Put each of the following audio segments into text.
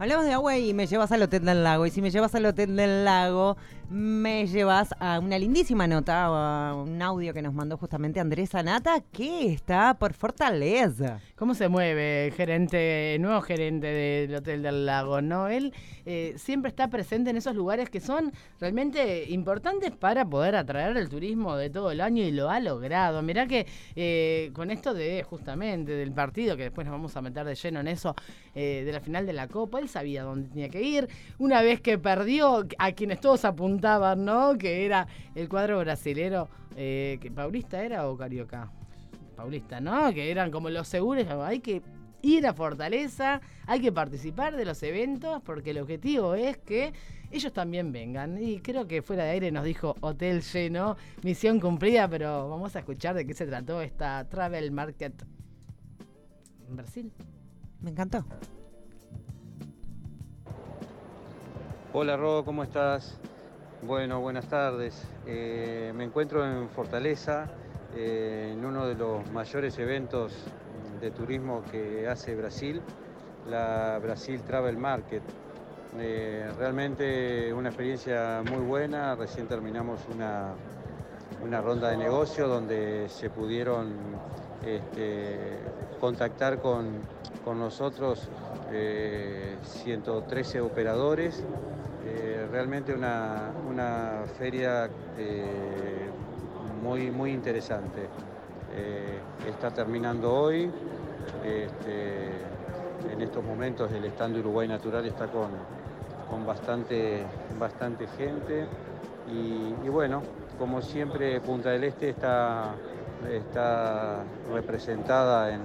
Hablamos de agua y me llevas al Hotel del Lago. Y si me llevas al Hotel del Lago, me llevas a una lindísima nota, un audio que nos mandó justamente Andrés Anata, que está por Fortaleza. ¿Cómo se mueve el gerente, nuevo gerente del Hotel del Lago? ¿no? Él eh, siempre está presente en esos lugares que son realmente importantes para poder atraer el turismo de todo el año y lo ha logrado. Mirá que eh, con esto de justamente del partido, que después nos vamos a meter de lleno en eso, eh, de la final de la Copa, él sabía dónde tenía que ir. Una vez que perdió, a quienes todos ¿no? Que era el cuadro brasilero, eh, que Paulista era o Carioca. Paulista, ¿no? Que eran como los seguros, hay que ir a Fortaleza, hay que participar de los eventos porque el objetivo es que ellos también vengan. Y creo que fuera de aire nos dijo hotel lleno, misión cumplida, pero vamos a escuchar de qué se trató esta Travel Market en Brasil. Me encantó. Hola Ro, ¿cómo estás? Bueno, buenas tardes. Eh, me encuentro en Fortaleza, eh, en uno de los mayores eventos de turismo que hace Brasil, la Brasil Travel Market. Eh, realmente una experiencia muy buena, recién terminamos una, una ronda de negocio donde se pudieron este, contactar con, con nosotros 113 operadores eh, realmente una, una feria eh, muy, muy interesante. Eh, está terminando hoy. Este, en estos momentos el stand Uruguay Natural está con, con bastante, bastante gente. Y, bueno, como siempre Punta del Este está, está representada en,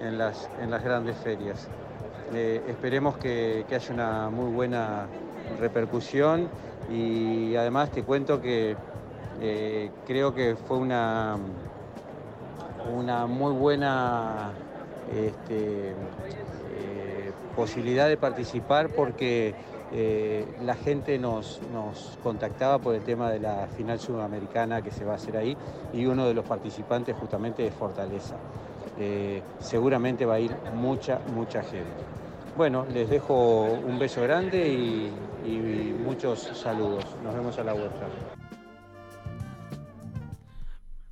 en, las, en las grandes ferias. esperemos que, que haya una muy buena repercusión y además te cuento que eh, creo que fue una, una muy buena este, eh, posibilidad de participar porque eh, la gente nos, nos, contactaba por el tema de la final sudamericana que se va a hacer ahí y uno de los participantes justamente es Fortaleza. seguramente va a ir mucha, mucha gente. Bueno, les dejo un beso grande y, muchos saludos. Nos vemos a la vuelta.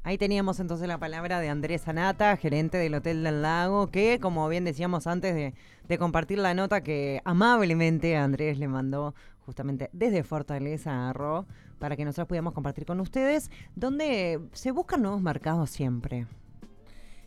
Ahí teníamos entonces la palabra de Andrés Anata, gerente del Hotel del Lago, que como bien decíamos antes de, compartir la nota que amablemente Andrés le mandó justamente desde Fortaleza a para que nosotros pudiéramos compartir con ustedes, donde se buscan nuevos mercados siempre.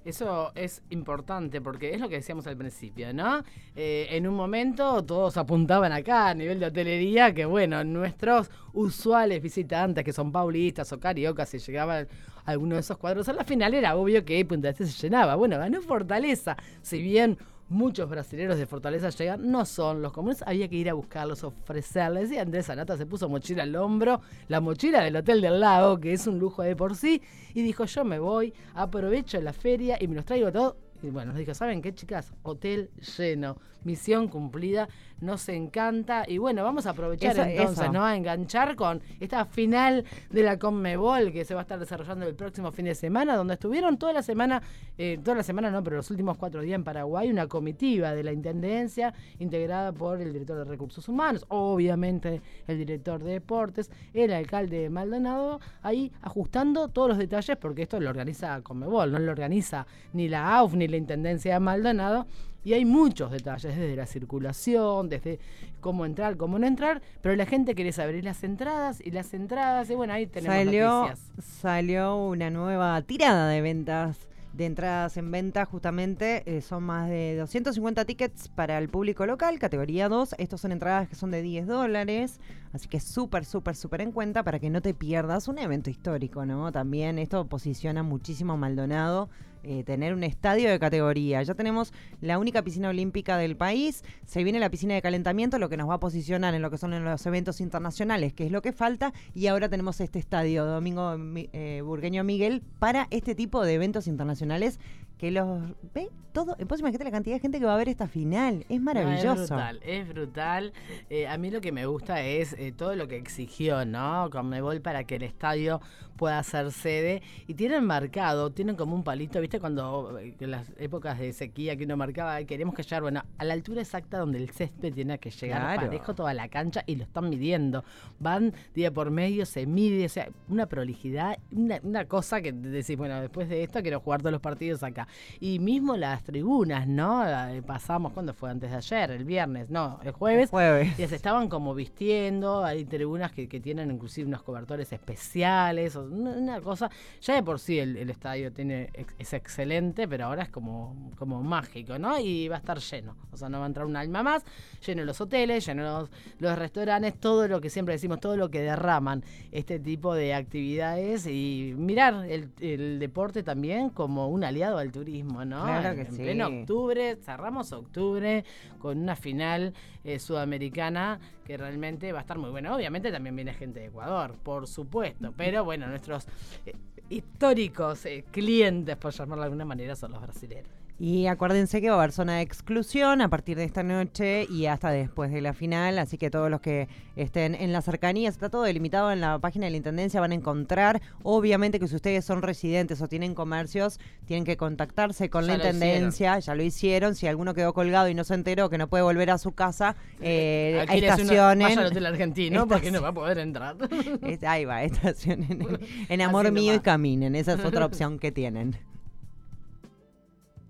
Eso es importante porque es lo que decíamos al principio, ¿no? Eh, en un momento todos apuntaban acá a nivel de hotelería que, bueno, nuestros usuales visitantes que son paulistas o cariocas, si llegaban a alguno de esos cuadros, a la final era obvio que Punta Este se llenaba. Bueno, ganó Fortaleza, si bien muchos brasileños de Fortaleza llegan, no son los comunes, había que ir a buscarlos, ofrecerles. Y Andrés Anata se puso mochila al hombro, la mochila del Hotel del Lago, que es un lujo de por sí, y dijo: Yo me voy, aprovecho la feria y me los traigo todo. Y bueno, nos dijo: ¿Saben qué, chicas? Hotel lleno, misión cumplida nos encanta. Y bueno, vamos a aprovechar entonces, ¿no? A enganchar con esta final de la Conmebol que se va a estar desarrollando el próximo fin de semana, donde estuvieron toda la semana, eh, toda la semana no, pero los últimos cuatro días en Paraguay, una comitiva de la Intendencia integrada por el director de Recursos Humanos, obviamente el director de Deportes, el alcalde Maldonado, ahí ajustando todos los detalles, porque esto lo organiza Conmebol, no lo organiza ni la AUF ni la Intendencia de Maldonado y hay muchos detalles, desde la circulación, desde cómo entrar, cómo no entrar, pero la gente quiere saber las entradas y las entradas, y bueno, ahí tenemos salió, noticias. Salió una nueva tirada de ventas de entradas en venta justamente eh, son más de 250 tickets para el público local, categoría 2. Estos son entradas que son de 10 dólares, así que súper, súper, súper en cuenta para que no te pierdas un evento histórico, ¿no? También esto posiciona muchísimo a Maldonado eh, tener un estadio de categoría. Ya tenemos la única piscina olímpica del país, se viene la piscina de calentamiento, lo que nos va a posicionar en lo que son los eventos internacionales, que es lo que falta, y ahora tenemos este estadio Domingo eh, Burgueño Miguel para este tipo de eventos internacionales que los ve todo. Vos imagínate la cantidad de gente que va a ver esta final. Es No, maravilloso. es brutal, es brutal. Eh, a mí lo que me gusta es eh, todo lo que exigió, ¿no? Conmebol para que el estadio pueda ser sede. Y tienen marcado, tienen como un palito, ¿viste? Cuando eh, en las épocas de sequía que uno marcaba, queremos que llegar, bueno, a la altura exacta donde el césped tiene que llegar Claro. parejo toda la cancha y lo están midiendo. Van día por medio, se mide, o sea, una prolijidad, una, una cosa que decís, bueno, después de esto quiero jugar todos los partidos acá. Y mismo las tribunas, ¿no? Pasamos, ¿cuándo fue? Antes de ayer, el viernes, no, el jueves. Jueves. Y se estaban como vistiendo, hay tribunas que, que tienen inclusive unos cobertores especiales, una, cosa, ya de por sí el, el estadio tiene es excelente, pero ahora es como, como mágico, ¿no? Y va a estar lleno, o sea, no va a entrar un alma más, lleno los hoteles, lleno los, los restaurantes, todo lo que siempre decimos, todo lo que derraman este tipo de actividades y mirar el, el deporte también como un aliado al turismo, ¿no? Claro En- que en sí. pleno octubre, cerramos octubre con una final eh, sudamericana que realmente va a estar muy buena. Obviamente también viene gente de Ecuador, por supuesto, pero bueno, nuestros eh, históricos eh, clientes, por llamarlo de alguna manera, son los brasileños. Y acuérdense que va a haber zona de exclusión a partir de esta noche y hasta después de la final, así que todos los que estén en las cercanías, está todo delimitado en la página de la Intendencia, van a encontrar, obviamente que si ustedes son residentes o tienen comercios, tienen que contactarse con Ya la Intendencia, ya lo hicieron, si alguno quedó colgado y no se enteró que no puede volver a su casa, eh, una- estacionen. Al hotel argentino porque no va a poder entrar. Es- ahí va, estacionen en, en Amor Mío y caminen, esa es otra opción que tienen.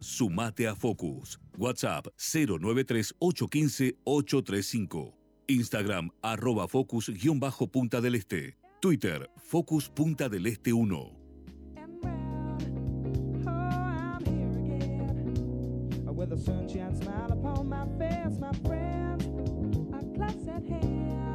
Sumate a Focus. WhatsApp 093-815-835. Instagram arroba Focus-Punta del Este. Twitter Focus Punta del Este 1. and round. Oh, I'm here again. With a sunshine smile upon my face, my at hand.